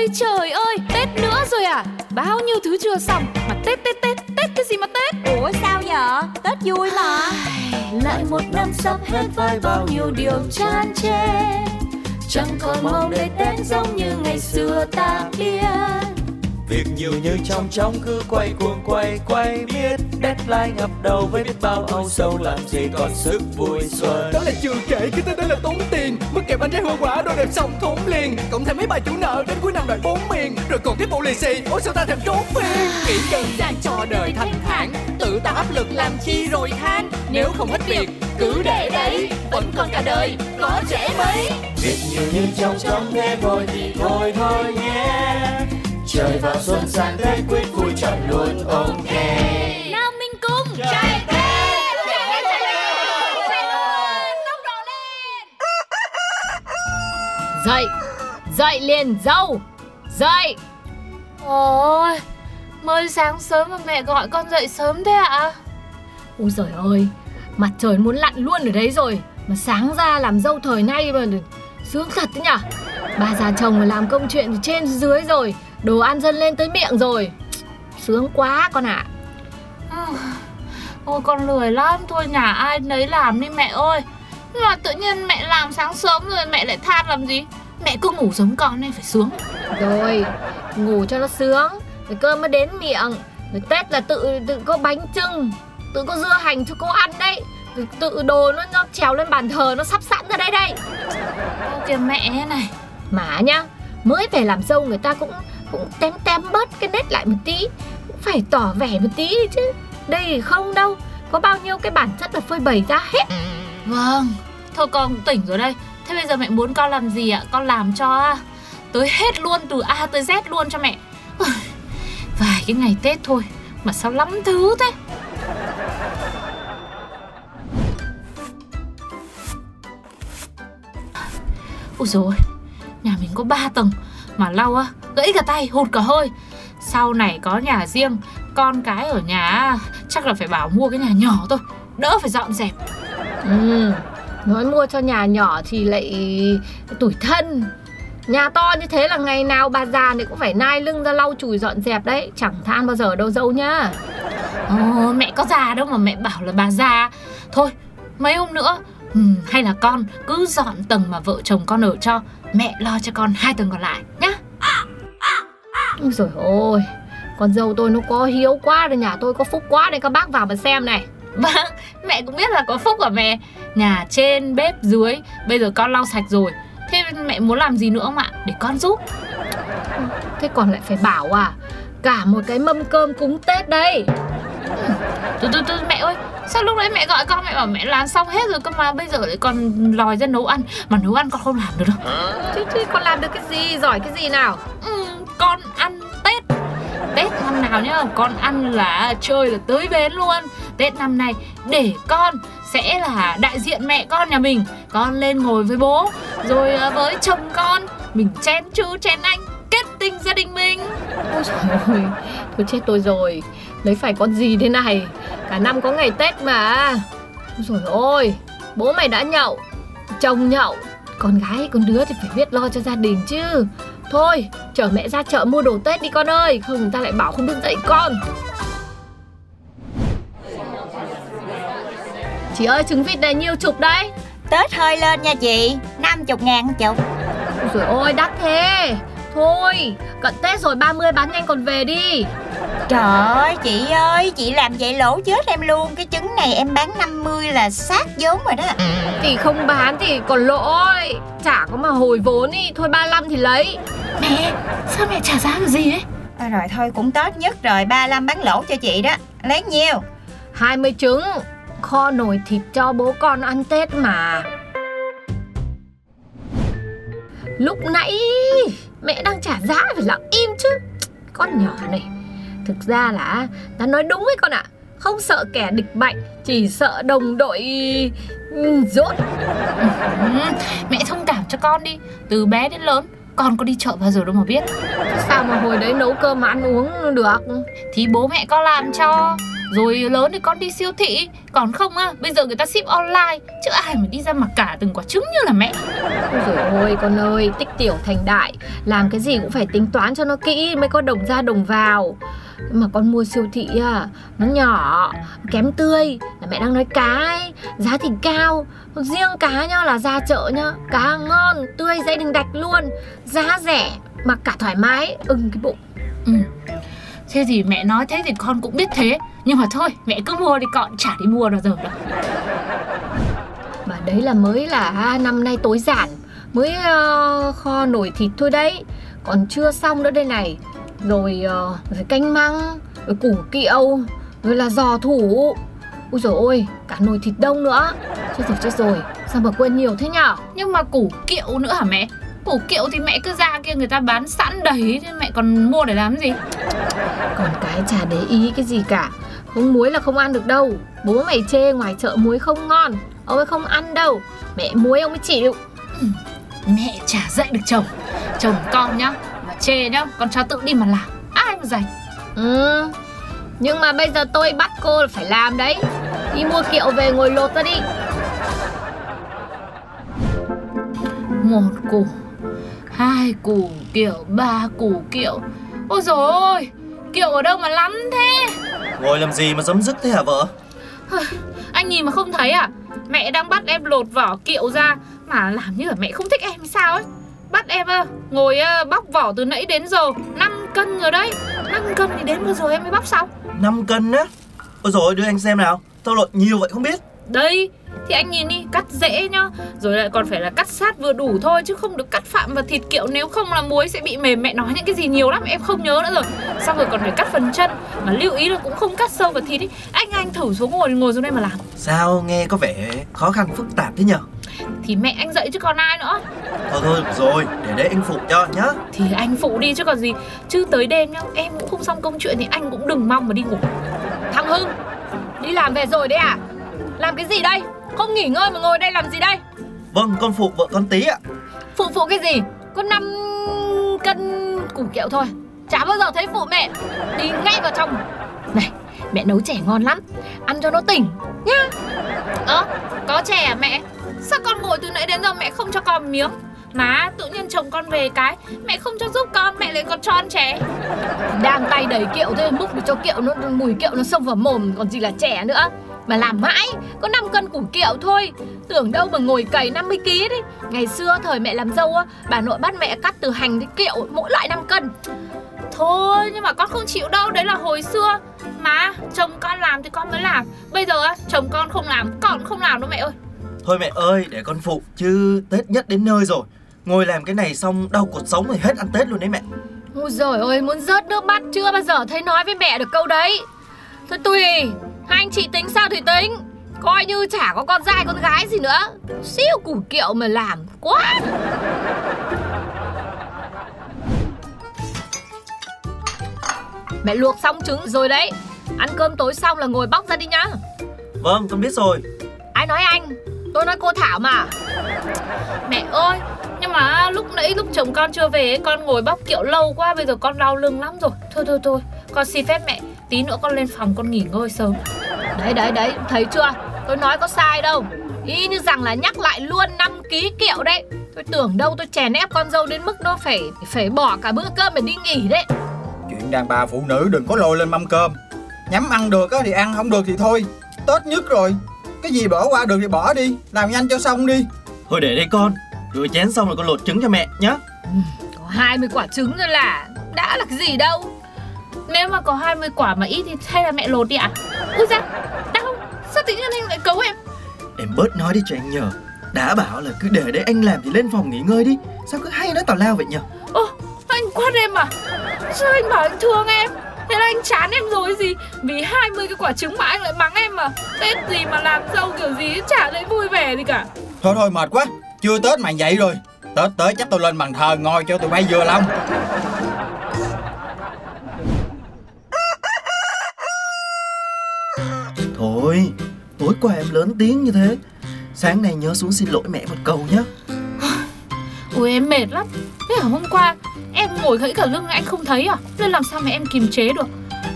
ôi trời ơi Tết nữa rồi à? Bao nhiêu thứ chưa xong? Mà Tết Tết Tết Tết cái gì mà Tết? Ủa sao vậy Tết vui mà. Lại một năm sắp hết với bao nhiêu điều chán chê. Chẳng còn mong để Tết giống như ngày xưa ta biết. Việc nhiều như trong trong cứ quay cuồng quay quay biết. Deadline ngập đầu với biết bao âu sầu làm gì còn sức vui xuân. Đó là chưa kể cái tên đó là tốn tiền Mất kẹp bánh trái hoa quả đồ đẹp xong thốn liền. Cộng thêm mấy bài chủ nợ đến cuối năm đợi bốn miền. Rồi còn tiếp bộ lì xì Ôi sao ta thèm trốn phiền Nghĩ đơn giản cho đời thanh thản Tự tạo áp lực làm chi rồi than. Nếu không hết việc cứ để đấy Vẫn còn cả đời có trẻ mấy. Việc nhiều như trong trong thế thôi thì thôi thôi nhé. Trời vào xuân sang Tết quyết vui chọn luôn ok Nào mình cùng Chạy Dậy. Dậy liền dâu. Dậy. Ôi Mới sáng sớm mà mẹ gọi con dậy sớm thế ạ? Ôi giời ơi Mặt trời muốn lặn luôn ở đấy rồi. Mà sáng ra làm dâu thời nay mà Sướng thật đấy nhở? Bà già chồng mà làm công chuyện trên dưới rồi Đồ ăn dâng lên tới miệng rồi. Sướng quá con ạ. Ôi con lười lắm. Thôi nhà ai nấy làm đi mẹ ơi Nhưng mà tự nhiên mẹ làm sáng sớm rồi mẹ lại than làm gì? Mẹ cứ ngủ giống con này phải sướng. Rồi Ngủ cho nó sướng Rồi cơm mới đến miệng Rồi Tết là tự tự có bánh trưng Tự có dưa hành cho cô ăn đấy. Rồi tự đồ nó, nó trèo lên bàn thờ Nó sắp sẵn ra đây đây. Kìa mẹ này. Mà nhá Mới về làm dâu người ta cũng cũng tém tém bớt cái nét lại một tí Cũng phải tỏ vẻ một tí chứ. Đây không đâu Có bao nhiêu cái bản chất là phơi bày ra hết Vâng. Thôi con tỉnh rồi đây. Thế bây giờ mẹ muốn con làm gì ạ? Con làm cho tới hết luôn, từ A tới Z luôn cho mẹ. Vài cái ngày Tết thôi Mà sao lắm thứ thế? Ôi dồi Nhà mình có 3 tầng Mà lau á, Gãy cả tay, hụt cả hơi. Sau này có nhà riêng, Con cái ở nhà Chắc là phải bảo mua cái nhà nhỏ thôi, Đỡ phải dọn dẹp ừ, Nói mua cho nhà nhỏ thì lại tủi thân. Nhà to như thế là ngày nào bà già này cũng phải nai lưng ra lau chùi dọn dẹp đấy. Chẳng than bao giờ đâu dâu nhá. Ồ, mẹ có già đâu mà mẹ bảo là bà già. Thôi, mấy hôm nữa ừ, Hay là con cứ dọn tầng mà vợ chồng con ở cho. Mẹ lo cho con hai tầng còn lại nhá. Ôi rồi ôi Con dâu tôi nó có hiếu quá rồi Nhà tôi có phúc quá đây các bác vào mà xem này. Vâng, mẹ cũng biết là có phúc ở mẹ Nhà trên, bếp dưới. Bây giờ con lau sạch rồi. Thế mẹ muốn làm gì nữa không ạ? Để con giúp. Thế còn lại phải bảo à Cả một cái mâm cơm cúng Tết đây. Từ từ từ mẹ ơi Sao lúc nãy mẹ gọi con mẹ bảo mẹ làm xong hết rồi cơ mà. Bây giờ lại còn lòi ra nấu ăn Mà nấu ăn con không làm được đâu. Chứ, chứ con làm được cái gì, giỏi cái gì nào? Ừ, Con ăn Tết. Tết năm nào nhá Con ăn là chơi là tới bến luôn Tết năm nay để con sẽ là đại diện mẹ con nhà mình. Con lên ngồi với bố, Rồi ờ, với chồng con. Mình chen chú chen anh, Kết tinh gia đình mình. Ôi trời ơi, Thôi chết tôi rồi. Lấy phải con gì thế này? Cả năm có ngày Tết mà. Ôi trời ơi, Bố mày đã nhậu, Chồng nhậu. Con gái, con đứa thì phải biết lo cho gia đình chứ. Thôi, chở mẹ ra chợ mua đồ Tết đi con ơi. Không người ta lại bảo không biết dạy con. Chị ơi trứng vịt này nhiêu chục đấy. Tết hơi lên nha chị 50 ngàn chục. Ôi trời ơi đắt thế. Thôi cận Tết rồi 30 bán nhanh còn về đi. Trời ơi chị ơi Chị làm vậy lỗ chết em luôn. Cái trứng này em bán 50 là sát vốn rồi đó. Thì không bán thì còn lỗ ơi Chả có mà hồi vốn đi Thôi 35 thì lấy. Mẹ sao mẹ trả giá cái gì ấy? À, Rồi thôi cũng Tết nhất rồi 35 bán lỗ cho chị đó. Lấy nhiêu? 20 trứng Kho nồi thịt cho bố con ăn Tết mà. Lúc nãy Mẹ đang trả giá phải lặng im chứ. Con nhỏ này Thực ra là Ta nói đúng ấy con ạ. Không sợ kẻ địch mạnh Chỉ sợ đồng đội Rốt ừ, Mẹ thông cảm cho con đi. Từ bé đến lớn Con có đi chợ bao giờ đâu mà biết. Sao mà hồi đấy nấu cơm mà ăn uống được? Thì bố mẹ có làm cho Rồi lớn thì con đi siêu thị. Còn không á, bây giờ người ta ship online. Chứ ai mà đi ra mặc cả từng quả trứng như là mẹ. Dồi ôi con ơi, tích tiểu thành đại. Làm cái gì cũng phải tính toán cho nó kỹ mới có đồng ra đồng vào. Mà con mua siêu thị à, nó nhỏ, kém tươi. Là mẹ đang nói cá ấy, giá thì cao. Riêng cá nhá là ra chợ nhá Cá ngon, tươi, dây đình đạch luôn. Giá rẻ, mà cả thoải mái, ưng cái bụng Ừ. Thế thì mẹ nói thế thì con cũng biết thế Nhưng mà thôi mẹ cứ mua đi con chả đi mua đâu giờ đâu. Mà đấy là mới là năm nay tối giản Mới uh, kho nổi thịt thôi đấy. Còn chưa xong nữa đây này. Rồi, uh, rồi canh măng Rồi củ kiệu Rồi là giò thủ. Ui dồi ôi, cả nồi thịt đông nữa. Chết rồi, chết rồi. Sao mà quên nhiều thế nhở? Nhưng mà củ kiệu nữa hả mẹ? Củ kiệu thì mẹ cứ ra kia người ta bán sẵn đầy Thế mẹ còn mua để làm gì? Còn cái chả để ý cái gì cả Không muối là không ăn được đâu. Bố mày chê ngoài chợ muối không ngon. Ông ấy không ăn đâu. Mẹ muối ông ấy chịu. Mẹ chả dạy được chồng. Chồng con nhá Mà chê nhá Con cho tự đi mà làm. Ai mà dạy? Ừ Nhưng mà bây giờ tôi bắt cô là phải làm đấy. Đi mua kiệu về ngồi lột ra đi. Một củ Hai củ kiệu Ba củ kiệu. Ôi dồi ôi Kiệu ở đâu mà lắm thế Ngồi làm gì mà dấm dứt thế hả vợ? Anh nhìn mà không thấy à? Mẹ đang bắt em lột vỏ kiệu ra Mà làm như là mẹ không thích em sao ấy? Bắt em ngồi bóc vỏ từ nãy đến giờ 5 cân rồi đấy. 5 cân thì đến bao giờ em mới bóc xong? 5 cân á? Ôi rồi đưa anh xem nào. Tao lột nhiều vậy không biết Đây thì anh nhìn đi cắt dễ nhá. Rồi lại còn phải là cắt sát vừa đủ thôi Chứ không được cắt phạm vào thịt. Kiệu Nếu không là muối sẽ bị mềm. Mẹ nói những cái gì nhiều lắm em không nhớ nữa rồi. Xong rồi còn phải cắt phần chân. Mà lưu ý là cũng không cắt sâu vào thịt ý. Anh anh thử xuống ngồi ngồi xuống đây mà làm. Sao nghe có vẻ khó khăn phức tạp thế nhở? Thì mẹ anh dạy chứ còn ai nữa. Thôi thôi rồi Để đấy anh phụ cho nhá. Thì anh phụ đi chứ còn gì. Chứ tới đêm nhá Em cũng không xong công chuyện Thì anh cũng đừng mong mà đi ngủ. Thằng Hưng Đi làm về rồi đấy à Làm cái gì đây? Không nghỉ ngơi mà ngồi đây làm gì đây? Vâng con phụ vợ con tí ạ. Phụ phụ cái gì? Có 5 cân củ kiệu thôi. Chả bao giờ thấy phụ mẹ Đi ngay vào trong. Này mẹ nấu chè ngon lắm. Ăn cho nó tỉnh nhá. Ơ có chè à mẹ? Sao con ngồi từ nãy đến giờ mẹ không cho con miếng? Má tự nhiên chồng con về cái. Mẹ không cho giúp con Mẹ lại còn cho ăn chè. Đang tay đầy kiệu thế múc để cho kiệu nó mùi kiệu nó xông vào mồm còn gì là trẻ nữa mà làm mãi có 5 cân củ kiệu thôi. Tưởng đâu mà ngồi cày 50 kg đi Ngày xưa thời mẹ làm dâu á Bà nội bắt mẹ cắt từ hành đến kiệu mỗi loại 5 cân. Thôi nhưng mà con không chịu đâu Đấy là hồi xưa. Má chồng con làm thì con mới làm. Bây giờ á chồng con không làm Con không làm đâu mẹ ơi. Thôi mẹ ơi để con phụ Chứ Tết nhất đến nơi rồi. Ngồi làm cái này xong đau cuộc sống rồi hết ăn Tết luôn đấy mẹ. Ôi giời ơi muốn rớt nước mắt Chưa bao giờ thấy nói với mẹ được câu đấy. Thôi tùy anh chị tính sao thì tính. Coi như chả có con trai con gái gì nữa. Siêu củ kiệu mà làm quá. Mẹ luộc xong trứng rồi đấy. Ăn cơm tối xong là ngồi bóc ra đi nhá. Vâng con biết rồi. Ai nói anh? Tôi nói cô Thảo mà. Mẹ ơi Nhưng mà lúc nãy lúc chồng con chưa về Con ngồi bóc kiệu lâu quá Bây giờ con đau lưng lắm rồi. Thôi thôi thôi Con xin phép mẹ Tí nữa con lên phòng con nghỉ ngơi sớm Đấy đấy đấy Thấy chưa? Tôi nói có sai đâu. Y như rằng là nhắc lại luôn 5 ký kiệu đấy. Tôi tưởng đâu tôi chèn ép con dâu đến mức nó phải phải bỏ cả bữa cơm để đi nghỉ đấy. Chuyện đàn bà phụ nữ đừng có lôi lên mâm cơm. Nhắm ăn được thì ăn, không được thì thôi. Tết nhất rồi. Cái gì bỏ qua được thì bỏ đi. Làm nhanh cho xong đi. Thôi để đây con. Rửa chén xong rồi con lột trứng cho mẹ nhá. Có 20 quả trứng thôi là Đã là cái gì đâu Nếu mà có 20 quả mà ít thì hay là mẹ lột đi ạ? Ui da Đau Sao tự nhiên anh lại cấu em? Em bớt nói đi cho anh nhờ. Đã bảo là cứ để đấy anh làm thì lên phòng nghỉ ngơi đi. Sao cứ hay nói tào lao vậy nhờ? Ô anh quát em à? Sao anh bảo anh thương em? Thế là anh chán em rồi gì? Vì 20 cái quả trứng mà anh lại mắng em mà. Tết gì mà làm dâu kiểu gì chả thấy vui vẻ gì cả. Thôi thôi mệt quá. Chưa Tết mà vậy rồi. Tết tới chắc tôi lên bàn thờ ngồi cho tụi bay vừa lòng Thôi Tối qua em lớn tiếng như thế. Sáng nay nhớ xuống xin lỗi mẹ một câu nhé Ui em mệt lắm. Thế hả hôm qua em ngồi gãy cả lưng anh không thấy à? Nên làm sao mà em kiềm chế được?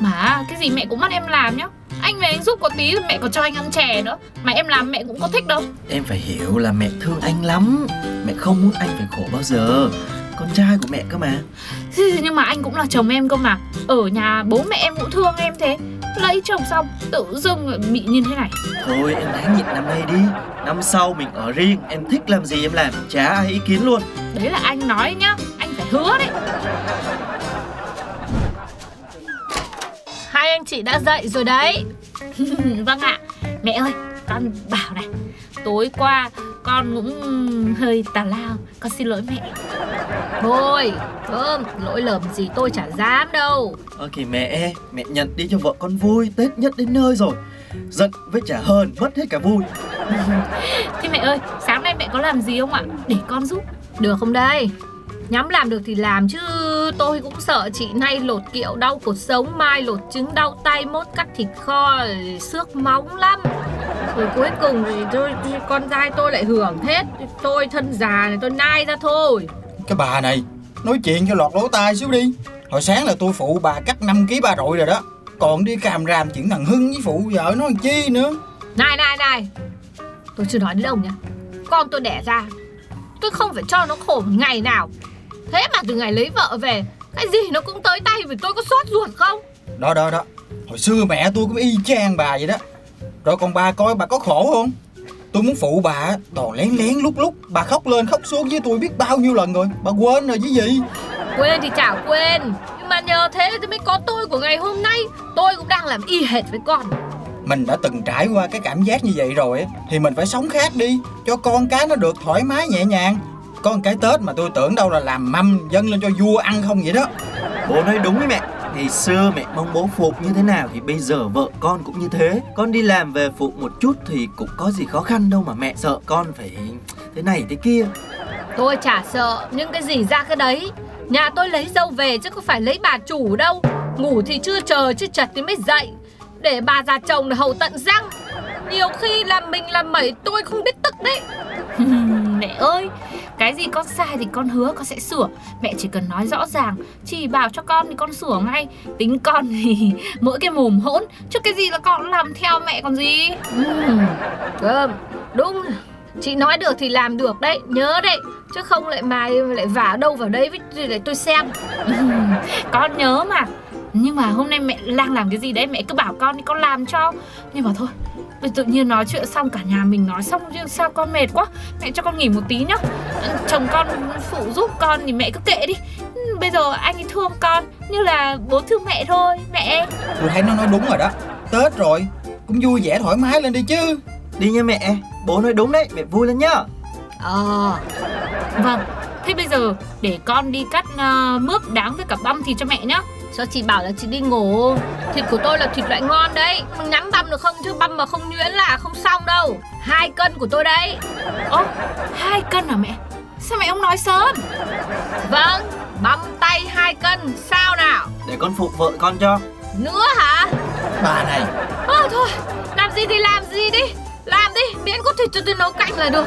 Mà cái gì mẹ cũng bắt em làm nhá. Anh về anh giúp có tí mẹ còn cho anh ăn chè nữa. Mà em làm mẹ cũng có thích đâu. Em phải hiểu là mẹ thương anh lắm. Mẹ không muốn anh phải khổ bao giờ. Con trai của mẹ cơ mà. Nhưng mà anh cũng là chồng em cơ mà. Ở nhà bố mẹ em cũng thương em thế Lấy chồng xong tự dưng lại bị như thế này. Thôi em đáng nhịn năm nay đi. Năm sau mình ở riêng Em thích làm gì em làm Chả ai ý kiến luôn. Đấy là anh nói nhá Anh phải hứa đấy. Hai anh chị đã dậy rồi đấy. Vâng ạ. Mẹ ơi con bảo này Tối qua con cũng hơi tào lao. Con xin lỗi mẹ. Thôi Thơm Lỗi lầm gì tôi chả dám đâu. Ok mẹ Mẹ nhận đi cho vợ con vui Tết nhất đến nơi rồi. Giận với trả hờn Mất hết cả vui. Thế mẹ ơi sáng nay mẹ có làm gì không ạ? Để con giúp. Được không đây? Nhắm làm được thì làm chứ. Tôi cũng sợ chị nay lột kiệu đau cột sống Mai lột trứng đau tay mốt cắt thịt kho xước móng lắm Rồi cuối cùng thì tôi con trai tôi lại hưởng hết. Tôi thân già này tôi nai ra thôi. Cái bà này Nói chuyện cho lọt lỗ tai xíu đi. Hồi sáng là tôi phụ bà cắt 5 kg ba rọi rồi đó. Còn đi càm ràm chuyện thằng Hưng với phụ vợ nó làm chi nữa? Này này này. Tôi chưa nói đến ông nhá. Con tôi đẻ ra. Tôi không phải cho nó khổ một ngày nào. Thế mà từ ngày lấy vợ về Cái gì nó cũng tới tay vì tôi có sốt ruột không? Đó đó đó. Hồi xưa mẹ tôi cũng y chang bà vậy đó Rồi còn bà coi bà có khổ không? Tôi muốn phụ bà Toàn lén lén lúc lúc Bà khóc lên khóc xuống với tôi biết bao nhiêu lần rồi. Bà quên rồi chứ gì? Quên thì chả quên. Nhưng mà nhờ thế thì mới có tôi của ngày hôm nay. Tôi cũng đang làm y hệt với con. Mình đã từng trải qua cái cảm giác như vậy rồi á, Thì mình phải sống khác đi Cho con cái nó được thoải mái nhẹ nhàng. Có một cái Tết mà tôi tưởng đâu là làm mâm Dâng lên cho vua ăn không vậy đó. Bố nói đúng đấy mẹ Ngày xưa mẹ mong bố phục như thế nào Thì bây giờ vợ con cũng như thế. Con đi làm về phụ một chút Thì cũng có gì khó khăn đâu mà mẹ sợ con phải thế này thế kia. Tôi chả sợ Nhưng cái gì ra cái đấy. Nhà tôi lấy dâu về chứ không phải lấy bà chủ đâu. Ngủ thì chưa chờ chứ chật thì mới dậy. Để bà già chồng là hầu tận răng. Nhiều khi làm mình làm mẩy, tôi không biết tức đấy. Mẹ ơi Cái gì con sai thì con hứa con sẽ sửa. Mẹ chỉ cần nói rõ ràng Chỉ bảo cho con thì con sửa ngay. Tính con thì mỗi cái mồm hỗn Chứ cái gì là con làm theo mẹ còn gì. Thơm Đúng. Chị nói được thì làm được đấy Nhớ đấy. Chứ không lại mày lại vả đâu vào đấy với- để tôi xem. Con nhớ mà. Nhưng mà hôm nay mẹ đang làm cái gì đấy Mẹ cứ bảo con thì con làm cho. Nhưng mà thôi Bây tự nhiên nói chuyện xong cả nhà mình nói xong chứ sao con mệt quá. Mẹ cho con nghỉ một tí nhá. Chồng con phụ giúp con thì mẹ cứ kệ đi. Bây giờ anh ấy thương con Như là bố thương mẹ thôi Mẹ. Tôi thấy nó nói đúng rồi đó. Tết rồi Cũng vui vẻ thoải mái lên đi chứ. Đi nha mẹ Bố nói đúng đấy Mẹ vui lên nhá. Ờ. Vâng Thế bây giờ để con đi cắt uh, mướp đáng với cả băm thịt cho mẹ nhá Sao chị bảo là chị đi ngủ? Thịt của tôi là thịt loại ngon đấy. Mình nắm băm được không? Chứ băm mà không nhuyễn là không xong đâu. Hai cân của tôi đấy. Ơ hai cân à mẹ? Sao mẹ không nói sớm? Vâng Băm tay hai cân. Sao nào? Để con phụ vợ con cho. Nữa hả? Bà này. Ờ thôi Làm gì thì làm gì đi. Làm đi Miễn có thịt cho tôi nấu canh là được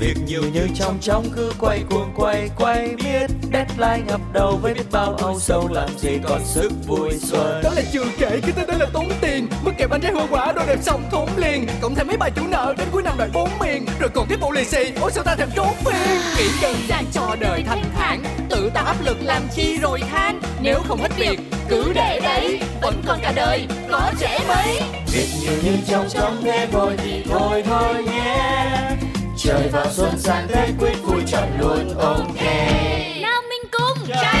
Việc nhiều như trong trong cứ quay cuồng quay quay Biết deadline ngập đầu với biết bao âu sầu Làm gì còn sức vui xuân. Đó là chưa kể cái tên đó là tốn tiền. Mất kẹp bánh trái hoa quả đồ đẹp xong thốn liền. Cộng thêm mấy bài chủ nợ đến cuối năm đòi bốn miền. Rồi còn tiếp bộ lì xì Ôi sao ta thèm trốn phiền Nghĩ đơn giản cho đời thanh thản. Tự tạo áp lực làm chi rồi than. Nếu không hết việc cứ để đấy. Vẫn còn cả đời có trẻ mấy. Việc nhiều như trong trong thế thôi thì thôi thôi nhé trời vào xuân sang tết quyết vui chọn luôn ok nào mình cùng trai